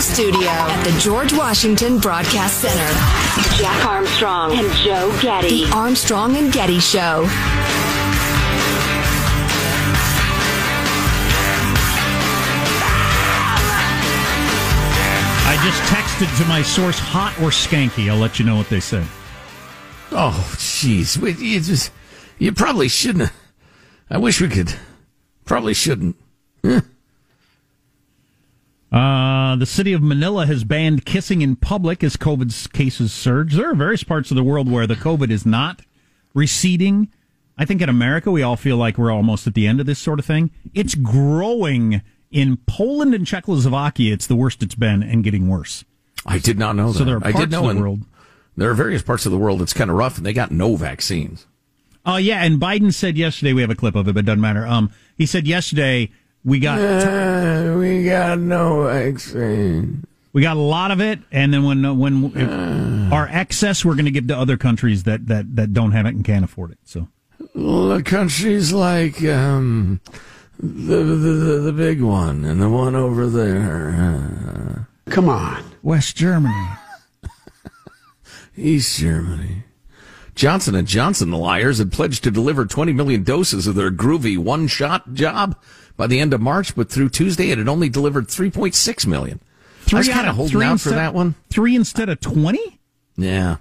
Radio studio at the George Washington Broadcast Center. Jack Armstrong and Joe Getty. The Armstrong and Getty Show. I just texted to my source, hot or skanky. I'll let you know what they said. Oh, jeez. You just, you probably shouldn't. I wish we could. Probably shouldn't. Uh, the city of Manila has banned kissing in public as COVID cases surge. There are various parts of the world where the COVID is not receding. I think in America, we all feel like we're almost at the end of this sort of thing. It's growing in Poland and Czechoslovakia. It's the worst it's been and getting worse. I did not know that. So there are parts I did know of the world. There are various parts of the world that's kind of rough, and they got no vaccines. Oh yeah, and Biden said yesterday. We have a clip of it, but it doesn't matter. Um, he said yesterday we got Uh, we got no vaccine. we got a lot of it, and then when when if our excess, we're going to give to other countries that that that don't have it and can't afford it. So Well, countries like um, the, the the the big one and the one over there, Come on. West Germany. uh, East Germany. Johnson and Johnson, the liars, had pledged to deliver 20 million doses of their groovy one-shot job by the end of March, but through Tuesday, it had only delivered 3.6 million. I was Three kind of holding three out instead- for that one. Three instead of twenty. Yeah.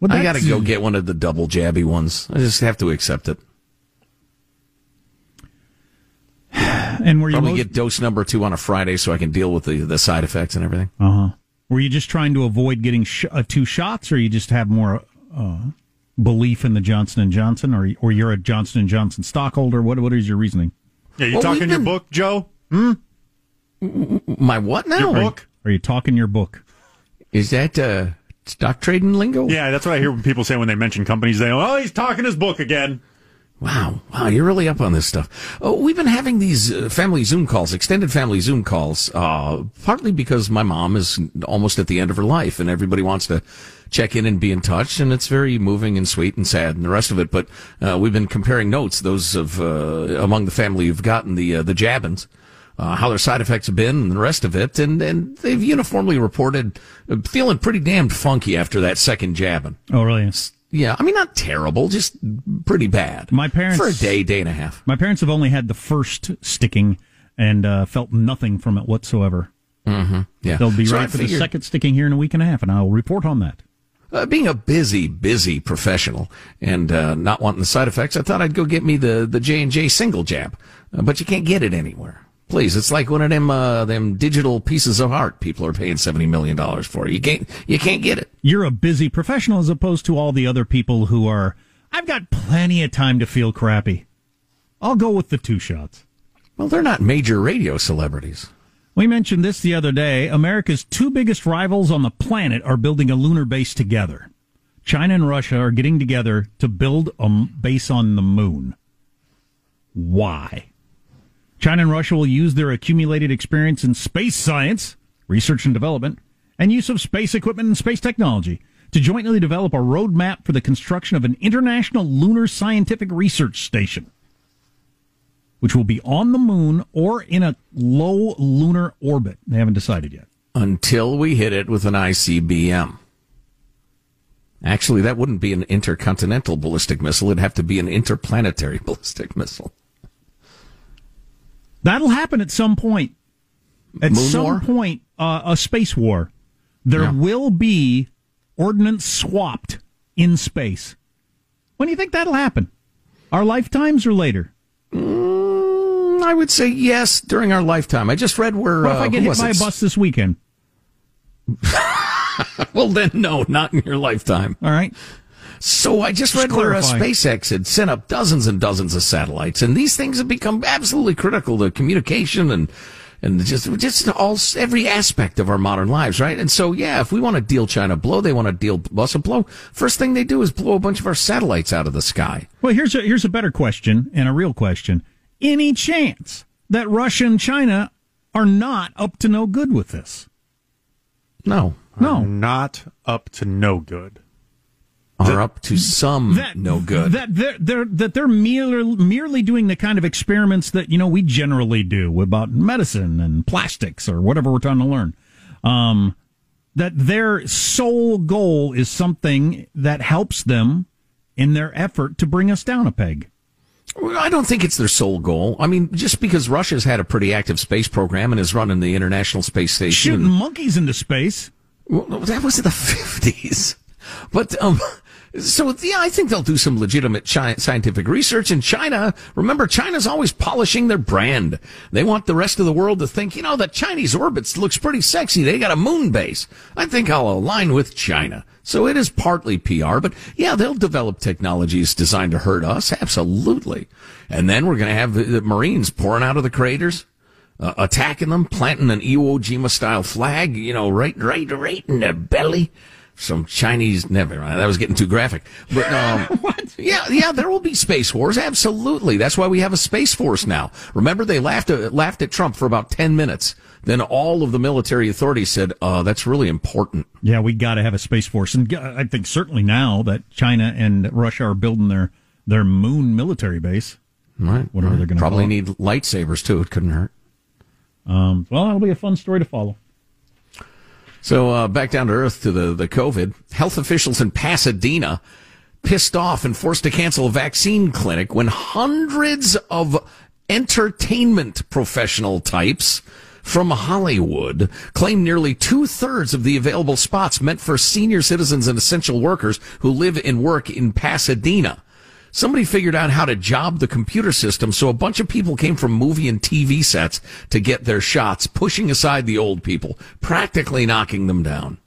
Well, I got to go get one of the double jabby ones. I just have to accept it. And were you Probably most- get dose number two on a Friday so I can deal with the, the side effects and everything. Uh-huh. Were you just trying to avoid getting sh- uh, two shots, or you just have more uh, belief in the Johnson and Johnson, or or you're a Johnson and Johnson stockholder? What what is your reasoning? Yeah, you Well, talking we've your been- book, Joe? Hmm? My what now? Your book? Are you talking your book? Is that uh, stock trading lingo? Yeah, that's what I hear when people say when they mention companies. They go, "Oh, he's talking his book again." Wow, wow, you're really up on this stuff. Oh, we've been having these uh, family Zoom calls, extended family Zoom calls, uh, partly because my mom is almost at the end of her life and everybody wants to check in and be in touch, and it's very moving and sweet and sad and the rest of it. But uh, we've been comparing notes, those of uh, among the family who've gotten the uh, the jabbins. Uh, how their side effects have been and the rest of it, and, and they've uniformly reported feeling pretty damned funky after that second jabbing. Oh, really? Yeah, I mean, not terrible, just pretty bad. My parents for a day, day and a half. My parents have only had the first sticking and uh, felt nothing from it whatsoever. Mm-hmm. Yeah, They'll be So I right for the second sticking here in a week and a half, and I'll report on that. Uh, being a busy, busy professional and uh, not wanting the side effects, I thought I'd go get me the the J and J single jab, uh, but you can't get it anywhere. Please, it's like one of them uh, them digital pieces of art people are paying seventy million dollars for. You can't you can't get it. You're a busy professional as opposed to all the other people who are. I've got plenty of time to feel crappy. I'll go with the two shots. Well, they're not major radio celebrities. We mentioned this the other day. America's two biggest rivals on the planet are building a lunar base together. China and Russia are getting together to build a base on the moon. Why? China and Russia will use their accumulated experience in space science, research and development, and use of space equipment and space technology to jointly develop a roadmap for the construction of an international lunar scientific research station which will be on the moon or in a low lunar orbit. They haven't decided yet. until we hit it with an ICBM. Actually, that wouldn't be an intercontinental ballistic missile. It'd have to be an interplanetary ballistic missile. That'll happen at some point. At Moon some war? point, uh, a space war. There Yeah. will be ordnance swapped in space. When do you think that'll happen? Our lifetimes or later? Mm, I would say yes during our lifetime. I just read where. What if uh, I get hit by it? a bus this weekend? Well, then, no, not in your lifetime. All right. So I just Just read where uh. SpaceX had sent up dozens and dozens of satellites, and these things have become absolutely critical to communication and and just just all every aspect of our modern lives, right? And so, yeah, if we want to deal China a blow, they want to deal us a blow. First thing they do is blow a bunch of our satellites out of the sky. Well, here's a here's a better question and a real question. Any chance that Russia and China are not up to no good with this? No, No. Not up to no good. Are up to some that, no good. That they're, they're that they're merely merely doing the kind of experiments that you know we generally do about medicine and plastics or whatever we're trying to learn. Um, that their sole goal is something that helps them in their effort to bring us down a peg. I don't think it's their sole goal. I mean, just because Russia's had a pretty active space program and is running the International Space Station. Shooting monkeys into space. Well, that was in the 50s. But, um, so yeah, I think they'll do some legitimate chi- scientific research in China. Remember, China's always polishing their brand. They want the rest of the world to think, you know, that Chinese orbit looks pretty sexy. They got a moon base. I think I'll align with China. So it is partly PR, but yeah, they'll develop technologies designed to hurt us. Absolutely. And then we're going to have the, the Marines pouring out of the craters. Uh, attacking them, planting an Iwo Jima style flag, you know, right, right, right in their belly some Chinese. Never mind. That was getting too graphic. But um, yeah, yeah, there will be space wars. Absolutely. That's why we have a space force now. Remember, they laughed at, laughed at Trump for about ten minutes. Then all of the military authorities said, uh, "That's really important." Yeah, we got to have a space force, and I think certainly now that China and Russia are building their their moon military base, right? Whatever right. they're going to probably need lightsabers too. It couldn't hurt. Um, well, that'll be a fun story to follow. So uh, back down to earth to the, the COVID. Health officials in Pasadena pissed off and forced to cancel a vaccine clinic when hundreds of entertainment professional types from Hollywood claim nearly two thirds of the available spots meant for senior citizens and essential workers who live and work in Pasadena somebody figured out how to job the computer system. So a bunch of people came from movie and TV sets to get their shots, pushing aside the old people, practically knocking them down.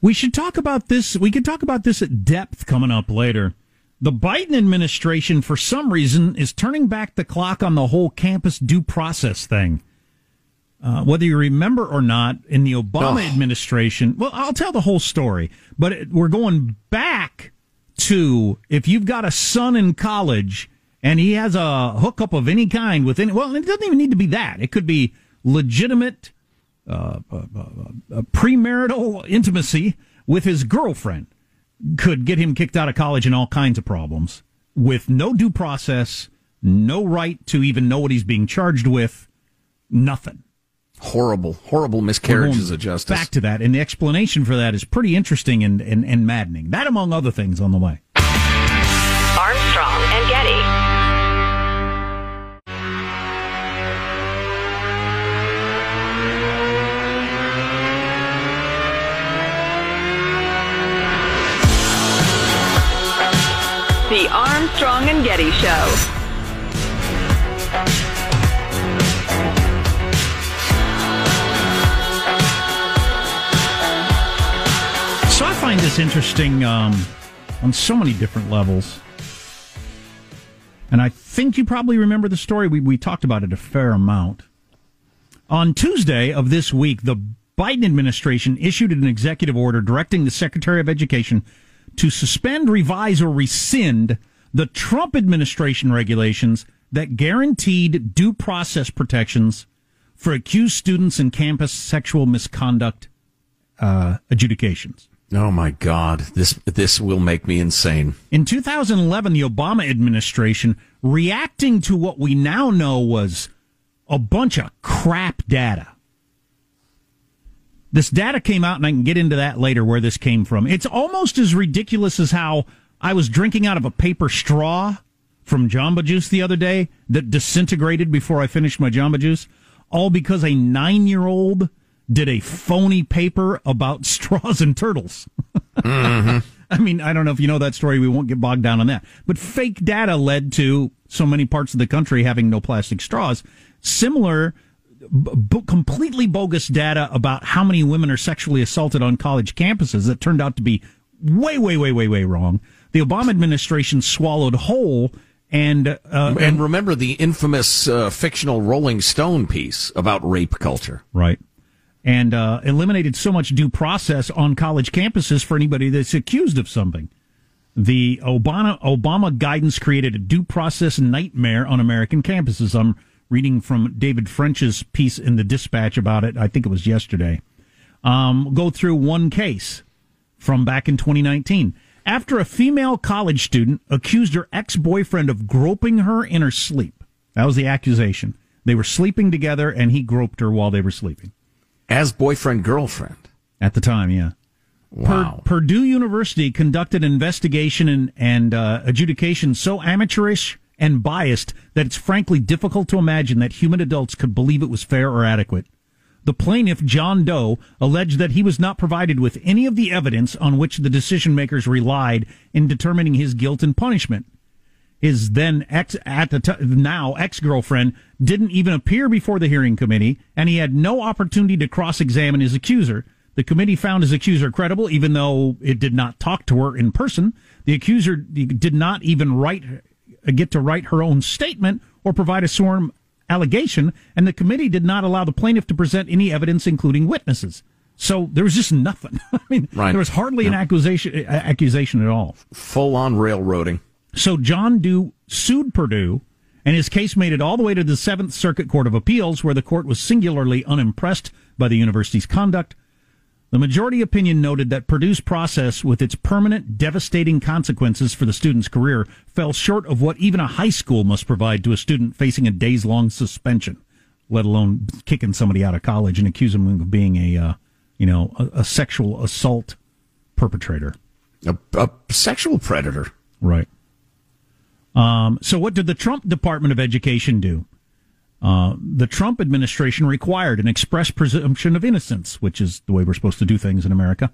We should talk about this. We could talk about this at depth coming up later. The Biden administration, for some reason, is turning back the clock on the whole campus due process thing. Uh, whether you remember or not, in the Obama oh. administration, well, I'll tell the whole story, but it, we're going back to if you've got a son in college and he has a hookup of any kind with any, well, it doesn't even need to be that. It could be legitimate uh, uh, uh, uh, premarital intimacy with his girlfriend could get him kicked out of college and all kinds of problems with no due process, no right to even know what he's being charged with, nothing horrible, horrible miscarriages of justice. Back to that, and the explanation for that is pretty interesting and, and, and maddening. That, among other things, on the way. Armstrong and Getty. The Armstrong and Getty Show. Find this interesting um, on so many different levels. And I think you probably remember the story. We, we talked about it a fair amount. On Tuesday of this week, the Biden administration issued an executive order directing the Secretary of Education to suspend, revise, or rescind the Trump administration regulations that guaranteed due process protections for accused students in campus sexual misconduct uh, adjudications. Oh my God, this this will make me insane. In 2011, the Obama administration, reacting to what we now know was a bunch of crap data. This data came out, and I can get into that later where this came from. It's almost as ridiculous as how I was drinking out of a paper straw from Jamba Juice the other day that disintegrated before I finished my Jamba Juice, all because a nine year old did a phony paper about straws and turtles. mm-hmm. I mean, I don't know if you know that story. We won't get bogged down on that. But fake data led to so many parts of the country having no plastic straws. Similar, b- completely bogus data about how many women are sexually assaulted on college campuses that turned out to be way, way, way, way, way wrong. The Obama administration swallowed whole and uh, and remember the infamous uh, fictional Rolling Stone piece about rape culture, right? And uh, eliminated so much due process on college campuses for anybody that's accused of something. The Obama Obama guidance created a due process nightmare on American campuses. I'm reading from David French's piece in the Dispatch about it. I think it was yesterday. Um, go through one case from back in 2019. After a female college student accused her ex boyfriend of groping her in her sleep. That was the accusation. They were sleeping together and he groped her while they were sleeping. As boyfriend girlfriend at the time. Yeah. Wow. Per- Purdue University conducted an investigation and, and uh, adjudication so amateurish and biased that it's frankly difficult to imagine that human adults could believe it was fair or adequate. The plaintiff, John Doe, alleged that he was not provided with any of the evidence on which the decision makers relied in determining his guilt and punishment. His then ex, at the t- now ex-girlfriend didn't even appear before the hearing committee, and he had no opportunity to cross-examine his accuser. The committee found his accuser credible, even though it did not talk to her in person. The accuser did not even write, uh, get to write her own statement or provide a sworn allegation, and the committee did not allow the plaintiff to present any evidence, including witnesses. So there was just nothing. I mean, right. there was hardly yeah. an accusation uh, accusation at all. Full on railroading. So John Doe sued Purdue, and his case made it all the way to the Seventh Circuit Court of Appeals, where the court was singularly unimpressed by the university's conduct. The majority opinion noted that Purdue's process, with its permanent, devastating consequences for the student's career, fell short of what even a high school must provide to a student facing a days long suspension, let alone kicking somebody out of college and accusing them of being a, uh, you know, a, a, sexual assault perpetrator. A, a sexual predator. Right. Um, so, what did the Trump Department of Education do? Uh, the Trump administration required an express presumption of innocence, which is the way we're supposed to do things in America.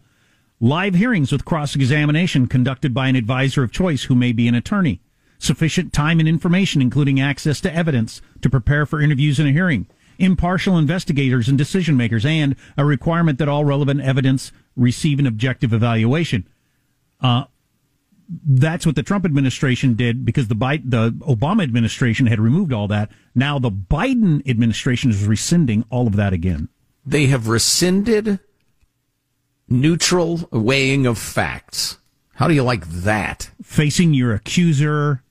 Live hearings with cross examination conducted by an advisor of choice who may be an attorney. Sufficient time and information, including access to evidence, to prepare for interviews in a hearing. Impartial investigators and decision makers, and a requirement that all relevant evidence receive an objective evaluation. Uh, that's what the Trump administration did because the Biden, the Obama administration had removed all that. Now the Biden administration is rescinding all of that again. They have rescinded neutral weighing of facts. How do you like that? Facing your accuser,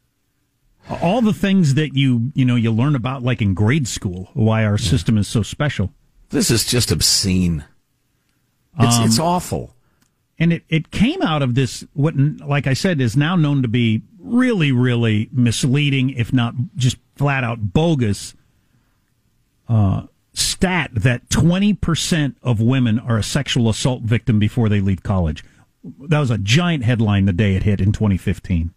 all the things that you you know you learn about like in grade school. Why our system is so special. This is just obscene. It's um, it's awful and it, it came out of this what like i said is now known to be really really misleading if not just flat out bogus uh, stat that 20% of women are a sexual assault victim before they leave college. That was a giant headline the day it hit in 2015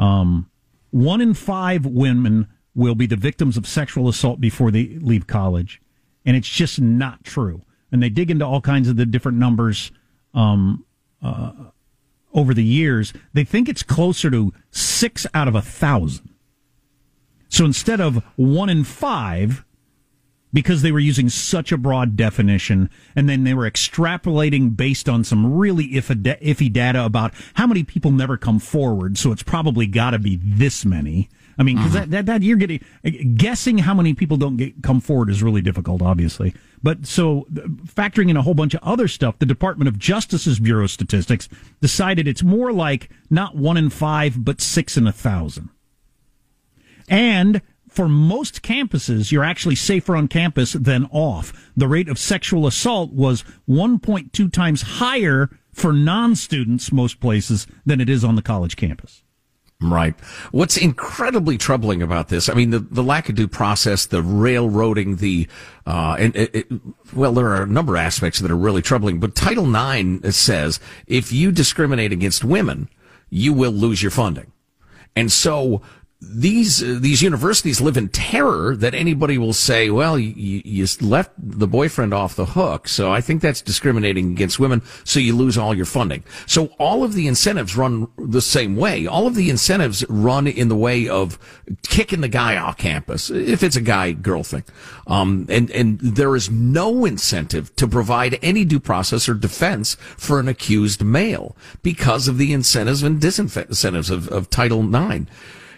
um, one in five women will be the victims of sexual assault before they leave college. And it's just not true. And they dig into all kinds of the different numbers um, uh, over the years, they think it's closer to six out of a thousand. So instead of one in five, because they were using such a broad definition, and then they were extrapolating based on some really iffy data about how many people never come forward. So it's probably got to be this many. I mean, because mm-hmm. that, that, that you're getting guessing how many people don't get come forward is really difficult, obviously. But so factoring in a whole bunch of other stuff, the Department of Justice's Bureau of Statistics decided it's more like not one in five, but six in a thousand. And for most campuses, you're actually safer on campus than off. The rate of sexual assault was 1.2 times higher for non-students most places than it is on the college campus. Right. What's incredibly troubling about this, I mean, the, the lack of due process, the railroading, the, uh, and it, it, well, there are a number of aspects that are really troubling, but Title IX says if you discriminate against women, you will lose your funding. And so these uh, these universities live in terror that anybody will say, "Well, you, you left the boyfriend off the hook." So I think that's discriminating against women. So you lose all your funding. So all of the incentives run the same way. All of the incentives run in the way of kicking the guy off campus if it's a guy girl thing. Um, and and there is no incentive to provide any due process or defense for an accused male because of the incentives and disincentives of, of Title IX.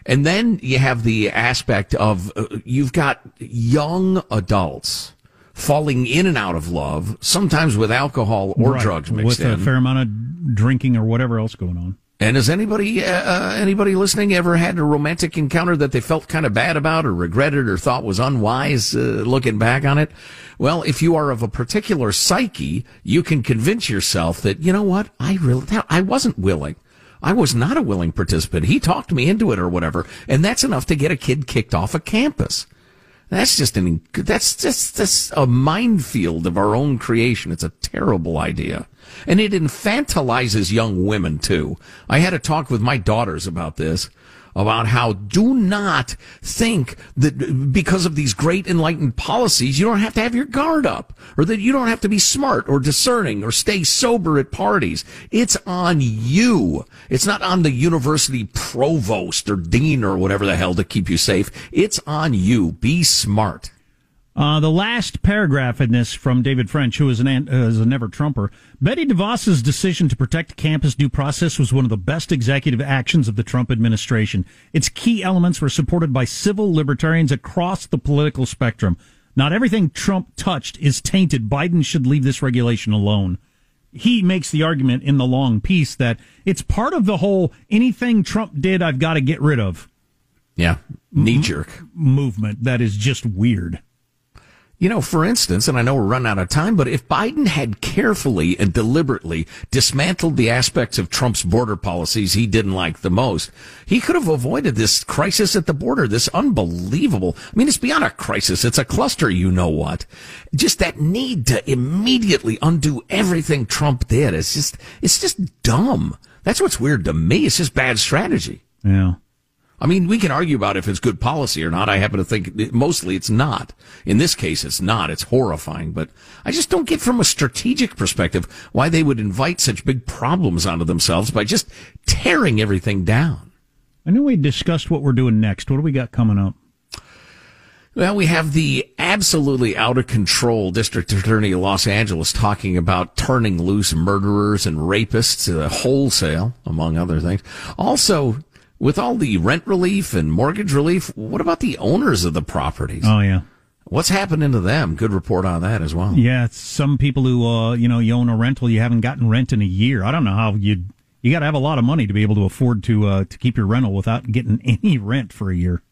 And then you have the aspect of uh, you've got young adults falling in and out of love, sometimes with alcohol or right. drugs mixed with in. With a fair amount of drinking or whatever else going on. And has anybody uh, uh, anybody listening ever had a romantic encounter that they felt kind of bad about or regretted or thought was unwise uh, looking back on it? Well, if you are of a particular psyche, you can convince yourself that you know what I really I wasn't willing. I was not a willing participant. He talked me into it or whatever. And that's enough to get a kid kicked off a campus. That's just an that's just that's a minefield of our own creation. It's a terrible idea. And it infantilizes young women too. I had a talk with my daughters about this about how do not think that because of these great enlightened policies, you don't have to have your guard up or that you don't have to be smart or discerning or stay sober at parties. It's on you. It's not on the university provost or dean or whatever the hell to keep you safe. It's on you. Be smart. Uh, the last paragraph in this from David French, who is, an, uh, is a never Trumper. Betsy DeVos's decision to protect campus due process was one of the best executive actions of the Trump administration. Its key elements were supported by civil libertarians across the political spectrum. Not everything Trump touched is tainted. Biden should leave this regulation alone. He makes the argument in the long piece that it's part of the whole anything Trump did, I've got to get rid of. Yeah, knee jerk movement that is just weird. You know, for instance, and I know we're running out of time, but if Biden had carefully and deliberately dismantled the aspects of Trump's border policies he didn't like the most, he could have avoided this crisis at the border, this unbelievable, I mean, it's beyond a crisis. It's a cluster, you know what. Just that need to immediately undo everything Trump did. It's just, it's just dumb. That's what's weird to me. It's just bad strategy. Yeah. I mean, we can argue about if it's good policy or not. I happen to think mostly it's not. In this case, it's not. It's horrifying. But I just don't get from a strategic perspective why they would invite such big problems onto themselves by just tearing everything down. I know we discussed what we're doing next. What do we got coming up? Well, we have the absolutely out of control district attorney of Los Angeles talking about turning loose murderers and rapists uh, wholesale, among other things. Also, with all the rent relief and mortgage relief, what about the owners of the properties? Oh yeah. What's happening to them? Good report on that as well. Yeah, some people who uh, you know, you own a rental, you haven't gotten rent in a year. I don't know how you you got to have a lot of money to be able to afford to uh, to keep your rental without getting any rent for a year.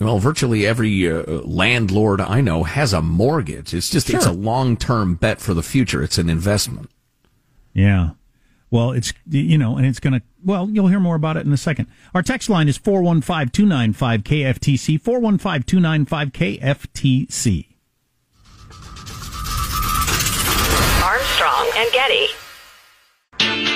Well, virtually every uh, landlord I know has a mortgage. It's just sure. it's a long term bet for the future. It's an investment. Yeah. Well, it's, you know, and it's going to, well, you'll hear more about it in a second. Our text line is 415 295 KFTC, 415 295 KFTC. Armstrong and Getty.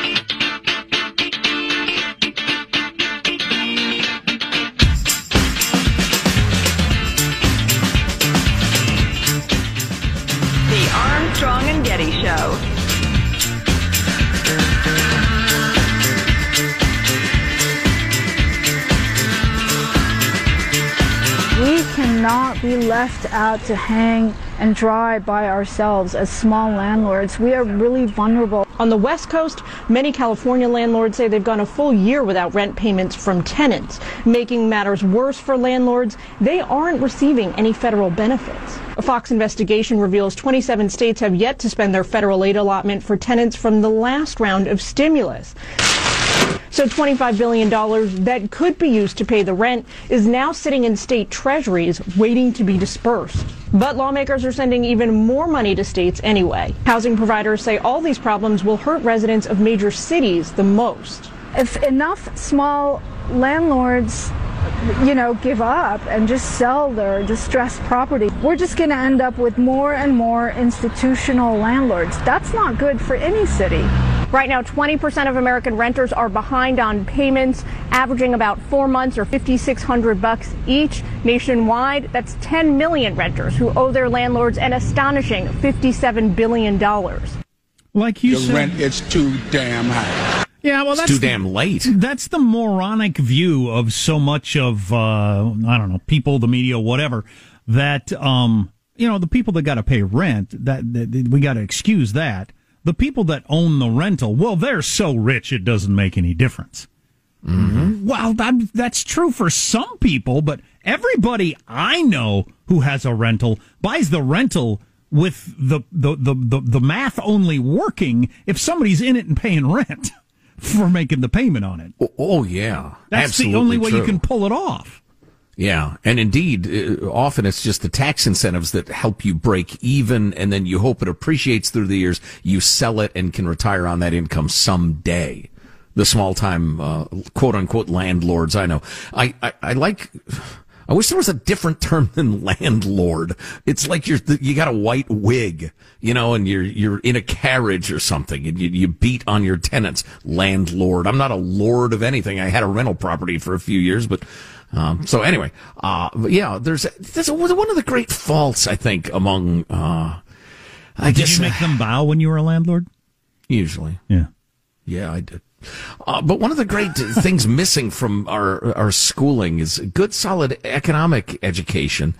Cannot be left out to hang and dry by ourselves as small landlords. We are really vulnerable. On the West Coast, many California landlords say they've gone a full year without rent payments from tenants, making matters worse for landlords. They aren't receiving any federal benefits. A Fox investigation reveals 27 states have yet to spend their federal aid allotment for tenants from the last round of stimulus. So $25 billion that could be used to pay the rent is now sitting in state treasuries waiting to be dispersed. But lawmakers are sending even more money to states anyway. Housing providers say all these problems will hurt residents of major cities the most. If enough small landlords you know, give up and just sell their distressed property. We're just going to end up with more and more institutional landlords. That's not good for any city. Right now, 20% of American renters are behind on payments, averaging about four months or 5,600 bucks each. Nationwide, that's 10 million renters who owe their landlords an astonishing 57 billion dollars. Like you the said, rent is too damn high. Yeah, well, that's it's too the, damn late. That's the moronic view of so much of uh, I don't know people, the media, whatever. That um, you know, the people that got to pay rent, that, that we got to excuse that the people that own the rental, well, they're so rich it doesn't make any difference. Mm-hmm. Well, that, that's true for some people, but everybody I know who has a rental buys the rental with the, the, the, the, the math only working if somebody's in it and paying rent for making the payment on it. Oh, oh yeah. That's Absolutely the only way true. you can pull it off. Yeah, and indeed, uh, often it's just the tax incentives that help you break even, and then you hope it appreciates through the years. You sell it and can retire on that income someday. The small time, uh, quote unquote landlords I know. I, I, I like, I wish there was a different term than landlord. It's like you're you got a white wig, you know, and you're you're in a carriage or something, and you, you beat on your tenants. Landlord. I'm not a lord of anything. I had a rental property for a few years, but um, so anyway, uh, yeah, there's there's one of the great faults I think among. Uh, I Did guess you make them bow when you were a landlord? usually, Yeah. yeah, I did. Uh, but one of the great things missing from our our schooling is good, solid economic education.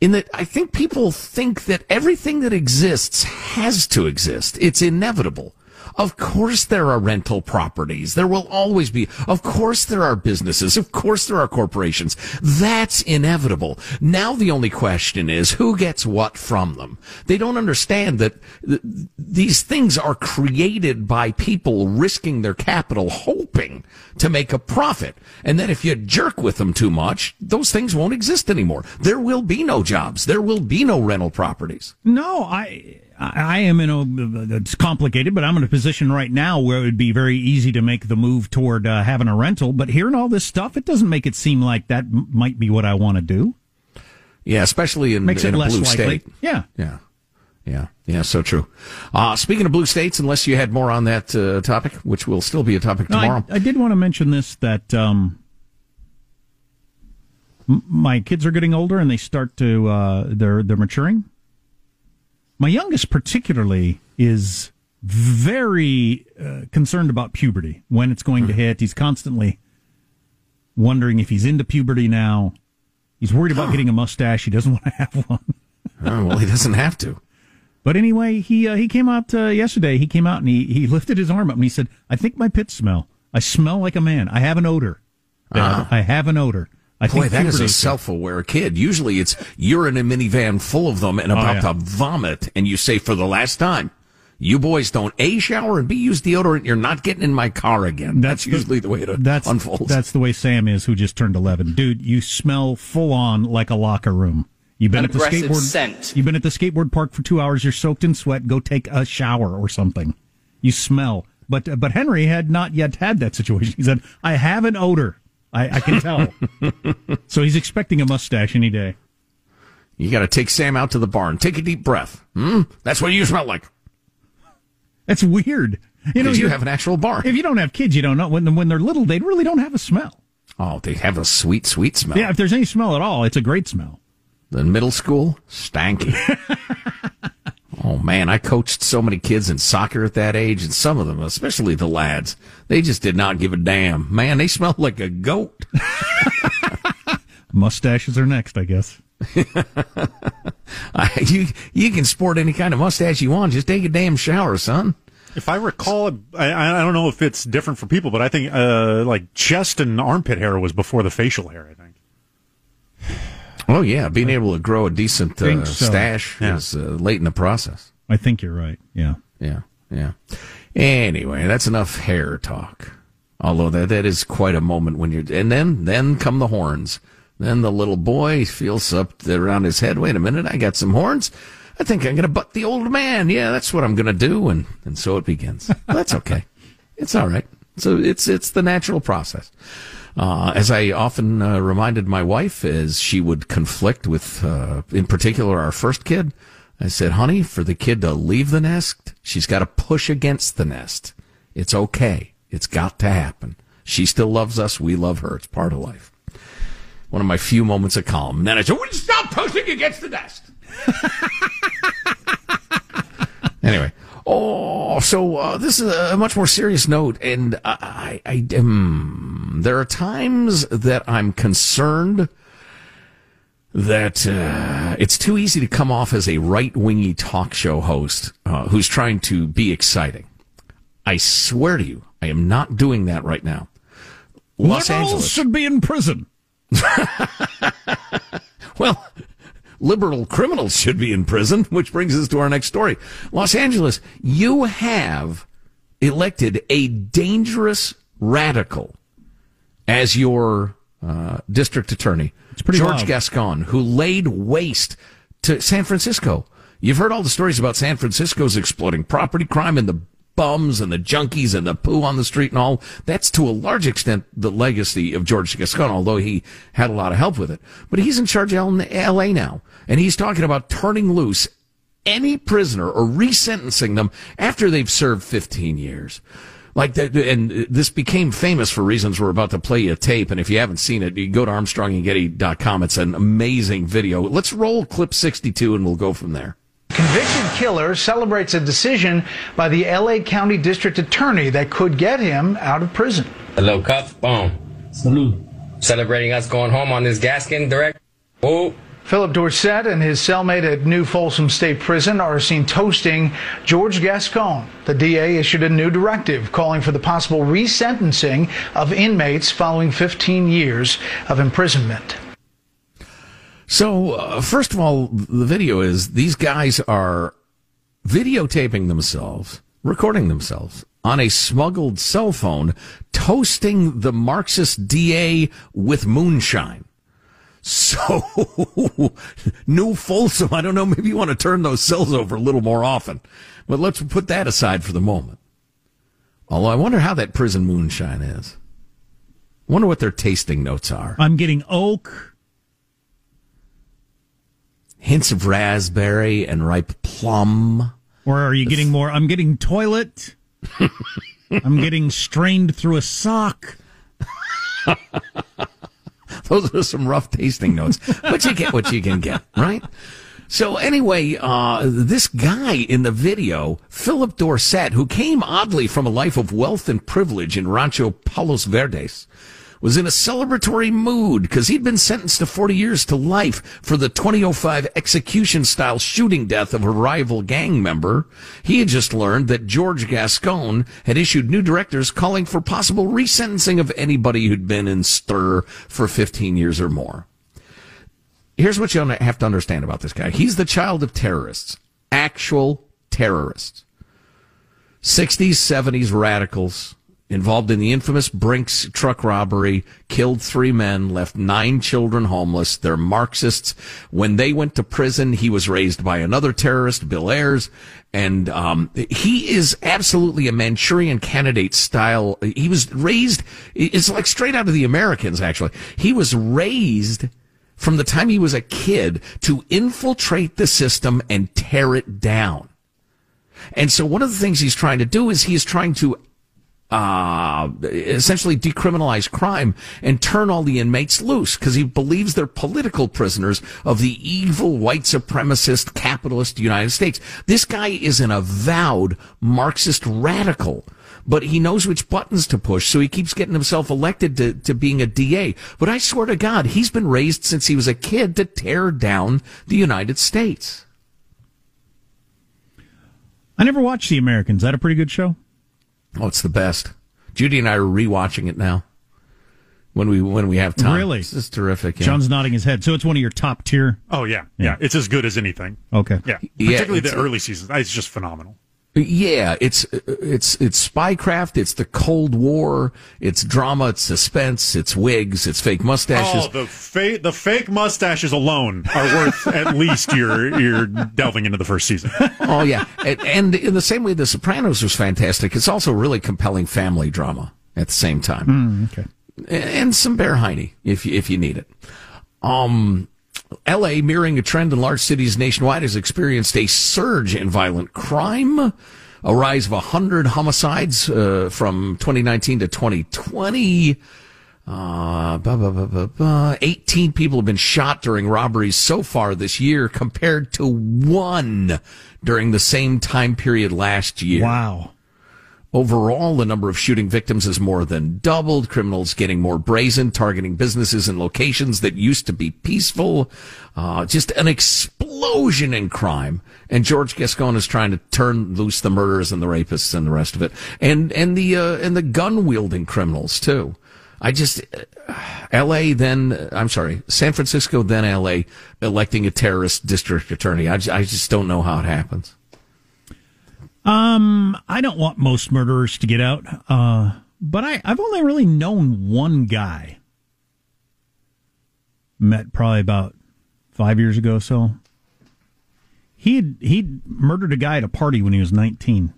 In that, I think people think that everything that exists has to exist. It's inevitable. Of course there are rental properties. There will always be. Of course there are businesses. Of course there are corporations. That's inevitable. Now the only question is who gets what from them. They don't understand that th- these things are created by people risking their capital hoping to make a profit. And that if you jerk with them too much, those things won't exist anymore. There will be no jobs. There will be no rental properties. No, I I am in a it's complicated, but I'm in a position right now where it would be very easy to make the move toward uh, having a rental. But hearing all this stuff, it doesn't make it seem like that m- might be what I want to do. Yeah, especially in, Makes in it a less blue likely. state. Yeah. Yeah. Yeah. Yeah. So true. Uh, speaking of blue states, unless you had more on that uh, topic, which will still be a topic No, tomorrow. I, I did want to mention this that um, my kids are getting older and they start to uh, they're they're maturing. My youngest, particularly, is very uh, concerned about puberty when it's going to hit. He's constantly wondering if he's into puberty now. He's worried about getting a mustache. He doesn't want to have one. Oh, well, he doesn't have to. But anyway, he uh, he came out uh, yesterday. He came out and he, he lifted his arm up and he said, "I think my pits smell. I smell like a man. I have an odor. Dad. I have an odor." I. Boy, think that is a self-aware kid. Usually it's you're in a minivan full of them and oh, about yeah. to vomit and you say for the last time, you boys don't A, shower and B, use deodorant. You're not getting in my car again. That's, the- usually the way it that's, unfolds. That's the way Sam is, who just turned eleven. Dude, you smell full on like a locker room. You've been at the skateboard. scent. You've been at the skateboard park for two hours. You're soaked in sweat. Go take a shower or something. You smell. But uh, but Henry had not yet had that situation. He said, "I have an odor. I, I can tell." so he's expecting a mustache any day. you got to take Sam out to the barn. Take a deep breath. Hmm? That's what you smell like. That's weird. You know, Because you have an actual barn. if you don't have kids, you don't know when when they're little. They really don't have a smell. Oh, they have a sweet, sweet smell. Yeah, if there's any smell at all, it's a great smell. Then middle school, stanky. oh man, I coached so many kids in soccer at that age, and some of them, especially the lads, they just did not give a damn. Man, they smelled like a goat. Mustaches are next, I guess. You you can sport any kind of mustache you want. Just take a damn shower, son. If I recall, I, I don't know if it's different for people, but I think uh, like chest and armpit hair was before the facial hair. I think. Oh yeah, being able to grow a decent uh, so. stash Yeah. is uh, late in the process. I think you're right. Yeah. Yeah, yeah. Anyway, that's enough hair talk. Although that that is quite a moment when you're, and then then come the horns. Then the little boy feels up around his head. Wait a minute, I got some horns. I think I'm going to butt the old man. Yeah, that's what I'm going to do, and and so it begins. that's okay. It's all right. So it's it's the natural process. Uh, as I often uh, reminded my wife, as she would conflict with, uh, in particular, our first kid, I said, honey, for the kid to leave the nest, she's got to push against the nest. It's okay. It's got to happen. She still loves us. We love her. It's part of life. One of my few moments of calm. And then I said, you stop pushing against the nest? anyway. Oh, so uh, this is a much more serious note, and I, I, I um, there are times that I'm concerned that uh, it's too easy to come off as a right wingy talk show host uh, who's trying to be exciting. I swear to you, I am not doing that right now. Los Liberals Angeles. should be in prison. Well, liberal criminals should be in prison, which brings us to our next story. Los Angeles, you have elected a dangerous radical as your uh, district attorney, George wild. Gascon, who laid waste to San Francisco. You've heard all the stories about San Francisco's exploding property crime and the bums and the junkies and the poo on the street and all. That's to a large extent the legacy of George Gascon, although he had a lot of help with it. But he's in charge of LA now, and he's talking about turning loose any prisoner or resentencing them after they've served 15 years. Like that, and this became famous for reasons we're about to play you a tape. And if you haven't seen it, you go to ArmstrongandGetty.com. It's an amazing video. Let's roll clip 62 and we'll go from there. Convicted killer celebrates a decision by the LA County District Attorney that could get him out of prison. Hello, cuff. Boom. Salute. Celebrating us going home on this Gascon direct. Oh. Philip Dorsett and his cellmate at New Folsom State Prison are seen toasting George Gascon. The DA issued a new directive calling for the possible resentencing of inmates following 15 years of imprisonment. So, uh, first of all, the video is these guys are videotaping themselves, recording themselves on a smuggled cell phone, toasting the Marxist DA with moonshine. So, New Folsom, I don't know, maybe you want to turn those cells over a little more often. But let's put that aside for the moment. Although I wonder how that prison moonshine is. Wonder what their tasting notes are. I'm getting oak. Hints of raspberry and ripe plum. Or are you getting more? I'm getting toilet. I'm getting strained through a sock. Those are some rough tasting notes, but you get what you can get, right? So anyway, uh, this guy in the video, Philip Dorsett, who came oddly from a life of wealth and privilege in Rancho Palos Verdes, was in a celebratory mood because he'd been sentenced to 40 years to life for the 2005 execution style shooting death of a rival gang member. He had just learned that George Gascon had issued new directives calling for possible resentencing of anybody who'd been in stir for 15 years or more. Here's what you have to understand about this guy. He's the child of terrorists, actual terrorists. 60s, 70s radicals involved in the infamous Brinks truck robbery, killed three men, left nine children homeless. They're Marxists. When they went to prison, he was raised by another terrorist, Bill Ayers, and um, he is absolutely a Manchurian candidate style. He was raised. It's like straight out of the Americans. Actually, he was raised from the time he was a kid to infiltrate the system and tear it down. And so one of the things he's trying to do is he is trying to uh, essentially decriminalize crime and turn all the inmates loose because he believes they're political prisoners of the evil white supremacist capitalist United States. This guy is an avowed Marxist radical. But he knows which buttons to push, so he keeps getting himself elected to, to being a DA. But I swear to God, he's been raised since he was a kid to tear down the United States. I never watched The Americans. Is that a pretty good show? Oh, it's the best. Judy and I are rewatching it now. When we when we have time, really, this is terrific. Yeah. John's nodding his head. So it's one of your top tier. Oh yeah, yeah, yeah. It's as good as anything. Okay, yeah, particularly yeah, the early seasons. It's just phenomenal. Yeah, it's it's it's spycraft. It's the Cold War. It's drama. It's suspense. It's wigs. It's fake mustaches. Oh, the fake the fake mustaches alone are worth at least your your delving into the first season. Oh yeah, and, and, in the same way, The Sopranos was fantastic. It's also really compelling family drama at the same time. Mm, okay, and some Bear Heine if you, if you need it. Um, LA, mirroring a trend in large cities nationwide, has experienced a surge in violent crime, a rise of 100 homicides uh, from 2019 to 2020. Uh, blah, blah, blah, 18 people have been shot during robberies so far this year compared to one during the same time period last year. Wow. Overall, the number of shooting victims has more than doubled. Criminals getting more brazen, targeting businesses and locations that used to be peaceful. Uh, just an explosion in crime. And George Gascon is trying to turn loose the murderers and the rapists and the rest of it, and and the uh, and the gun wielding criminals too. I just, uh, L.A. Then I'm sorry, San Francisco then L.A. electing a terrorist district attorney. I I just don't know how it happens. Um, I don't want most murderers to get out. Uh, but I, I've only really known one guy. Met probably about five years ago. So he he murdered a guy at a party when he was nineteen.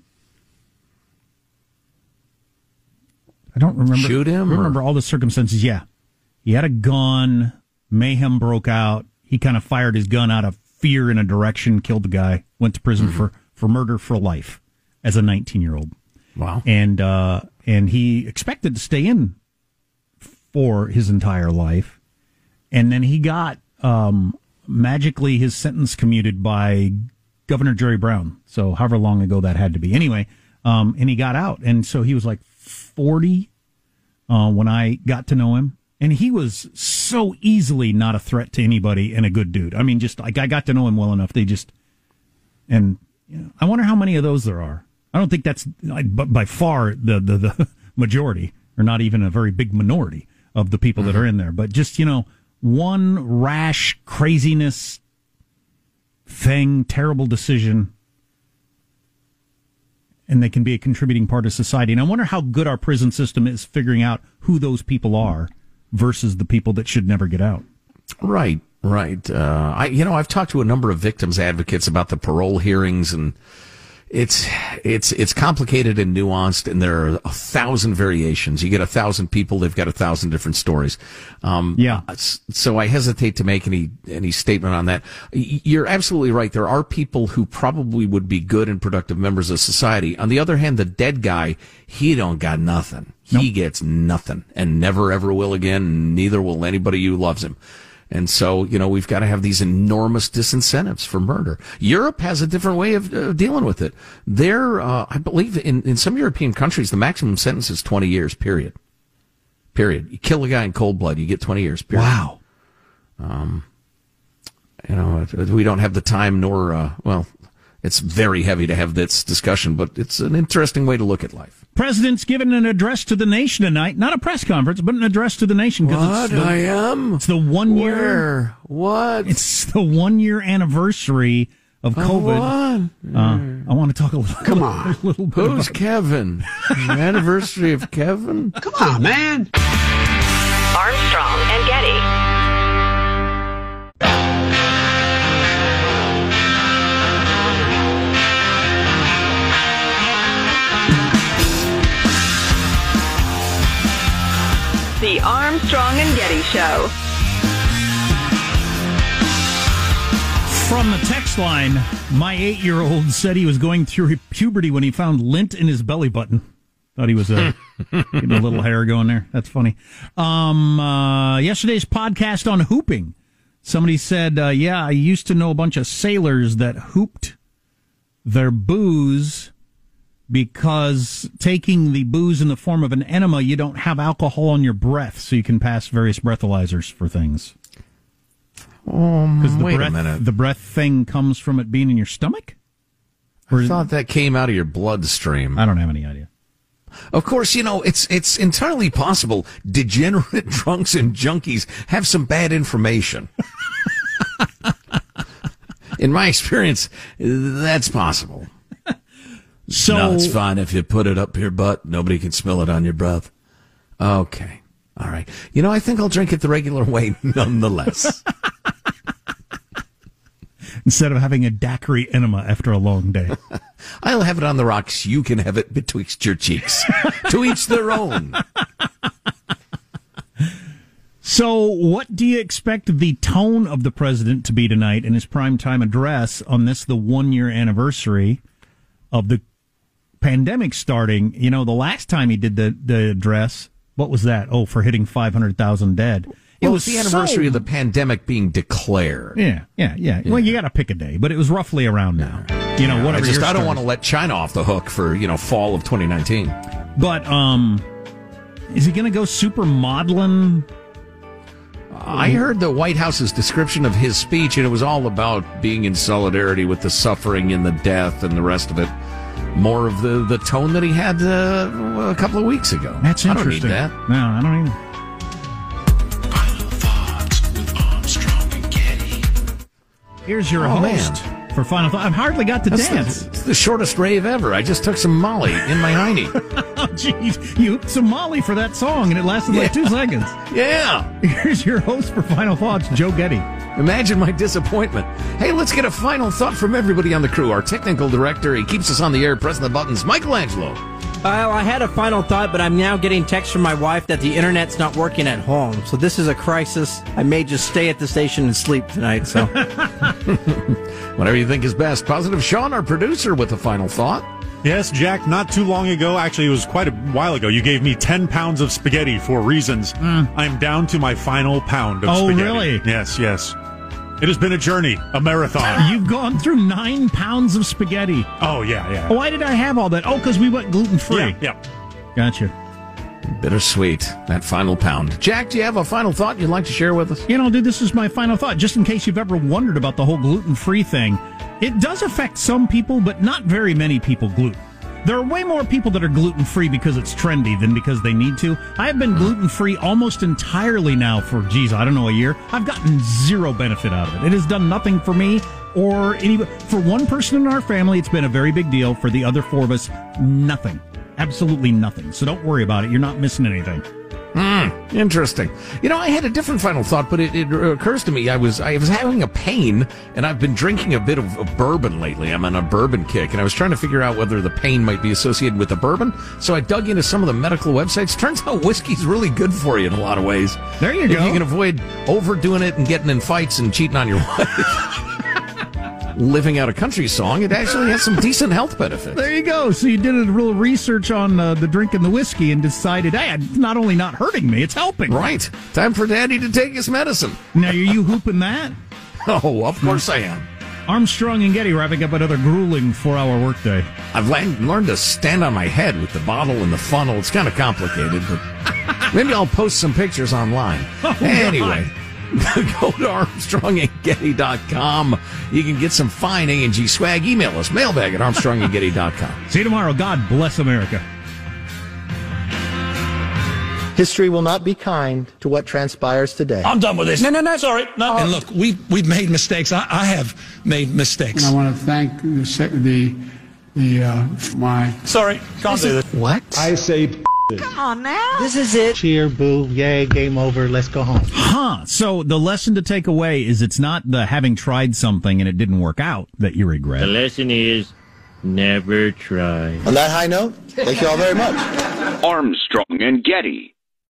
I don't remember. Shoot him? Remember all the circumstances? Yeah, he had a gun. Mayhem broke out. He kind of fired his gun out of fear in a direction, killed the guy, went to prison mm-hmm. for for murder for life as a 19 year old. Wow. And uh, and he expected to stay in for his entire life, and then he got um, magically his sentence commuted by Governor Jerry Brown. So however long ago that had to be. Anyway, um, and he got out, and so he was like 40 uh, when I got to know him. And he was so easily not a threat to anybody and a good dude. I mean, just like I got to know him well enough. They just, and you know, I wonder how many of those there are. I don't think that's by far the, the, the majority, or not even a very big minority of the people mm-hmm. that are in there. But just, you know, one rash craziness thing, terrible decision and they can be a contributing part of society. And I wonder how good our prison system is figuring out who those people are versus the people that should never get out. Right, right. Uh, I, you know, I've talked to a number of victims advocates about the parole hearings and it's it's it's complicated and nuanced, and there are a thousand variations. You get a thousand people; they've got a thousand different stories. Um, yeah. So I hesitate to make any any statement on that. You're absolutely right. There are people who probably would be good and productive members of society. On the other hand, the dead guy, he don't got nothing. Nope. He gets nothing, and never ever will again. Neither will anybody who loves him. And so, you know, we've got to have these enormous disincentives for murder. Europe has a different way of uh, dealing with it. There, uh, I believe in, in some European countries, the maximum sentence is 20 years, period. Period. You kill a guy in cold blood, you get 20 years, period. Wow. Um, you know, we don't have the time nor, uh, well, it's very heavy to have this discussion, but it's an interesting way to look at life. President's given an address to the nation tonight. Not a press conference, but an address to the nation. What? It's the, I am? It's the one Where? year. What? It's the one year anniversary of COVID. Uh, I want to talk a little. Come on. A little bit Who's Kevin? anniversary of Kevin? Come on, man. Armstrong and Getty. The Armstrong and Getty Show. From the text line, my eight year old said he was going through puberty when he found lint in his belly button. Thought he was uh, getting a little hair going there. That's funny. Um, uh, yesterday's podcast on hooping. Somebody said, uh, yeah, I used to know a bunch of sailors that hooped their booze because taking the booze in the form of an enema, you don't have alcohol on your breath, so you can pass various breathalyzers for things. Um, the wait breath, a minute. The breath thing comes from it being in your stomach? Or I thought that came out of your bloodstream. I don't have any idea. Of course, you know, it's it's entirely possible degenerate drunks and junkies have some bad information. in my experience, that's possible. So no, it's fine if you put it up your butt. Nobody can smell it on your breath. Okay. All right. You know, I think I'll drink it the regular way nonetheless. Instead of having a daiquiri enema after a long day. I'll have it on the rocks. You can have it betwixt your cheeks. to each their own. So, what do you expect the tone of the president to be tonight in his primetime address on this, the one year anniversary of the pandemic starting, you know, the last time he did the, the address, what was that? Oh, for hitting 500,000 dead. It was the anniversary so, of the pandemic being declared. Yeah, yeah, yeah. yeah. Well, you got to pick a day, but it was roughly around now. You know, yeah, whatever. I just I don't want to let China off the hook for you know fall of 2019. But um, is he going to go super maudlin? I heard the White House's description of his speech, and it was all about being in solidarity with the suffering and the death and the rest of it more of the, the tone that he had uh, a couple of weeks ago. That's interesting. I don't need that. No, I don't either. Here's your oh, host man. For final thought. I've hardly got to That's dance. The, it's the shortest rave ever. I just took some Molly in my hiney. oh, jeez. You some Molly for that song, and it lasted yeah. like two seconds. Yeah. Here's your host for final thoughts, Joe Getty. Imagine my disappointment. Hey, let's get a final thought from everybody on the crew. Our technical director, he keeps us on the air, pressing the buttons, Michael Angelo. Well, I had a final thought, but I'm now getting text from my wife that the internet's not working at home. So this is a crisis. I may just stay at the station and sleep tonight. So Whatever you think is best. Positive Sean, our producer, with a final thought. Yes, Jack, not too long ago, actually, it was quite a while ago, you gave me 10 pounds of spaghetti for reasons. Hmm. I'm down to my final pound of Oh, spaghetti. really? Yes, yes. It has been a journey, a marathon. You've gone through nine pounds of spaghetti. oh, yeah, yeah. Why did I have all that? Oh, because we went gluten free. yeah, yeah. Gotcha. Bittersweet, that final pound. Jack, do you have a final thought you'd like to share with us? You know, dude, this is my final thought. Just in case you've ever wondered about the whole gluten free thing, it does affect some people, but not very many people gluten. There are way more people that are gluten free because it's trendy than because they need to. I have been gluten free almost entirely now for, geez, I don't know, a year. I've gotten zero benefit out of it. It has done nothing for me or any. For one person in our family, it's been a very big deal. For the other four of us, nothing. Absolutely nothing. So don't worry about it. You're not missing anything. Hmm, interesting. You know, I had a different final thought, but it, it occurs to me I was I was having a pain, and I've been drinking a bit of, of bourbon lately. I'm on a bourbon kick, and I was trying to figure out whether the pain might be associated with the bourbon. So I dug into some of the medical websites. Turns out whiskey's really good for you in a lot of ways. There you if go. you can avoid overdoing it and getting in fights and cheating on your wife. Living out a country song, it actually has some decent health benefits. There you go. So you did a little research on uh, the and the whiskey and decided, hey, it's not only not hurting me, it's helping. Right. Time for Daddy to take his medicine. Now, are you hooping that? Oh, of course I am. Armstrong and Getty wrapping up another grueling four-hour workday. I've learned, learned to stand on my head with the bottle and the funnel. It's kind of complicated, but maybe I'll post some pictures online. Oh, anyway, go to armstrongandgetty.com. You can get some fine A&G swag. Email us, mailbag at armstrongandgetty.com. See you tomorrow. God bless America. History will not be kind to what transpires today. I'm done with this. No, no, no. Sorry. No. And look, we, we've made mistakes. I, I have made mistakes. And I want to thank the, the, the, uh, my. Sorry. Can't do this. What? I say Come on now. This is it. Cheer, boo, yay, game over, let's go home. Huh. So the lesson to take away is it's not the having tried something and it didn't work out that you regret. The lesson is never try. On that high note, thank you all very much. Armstrong and Getty.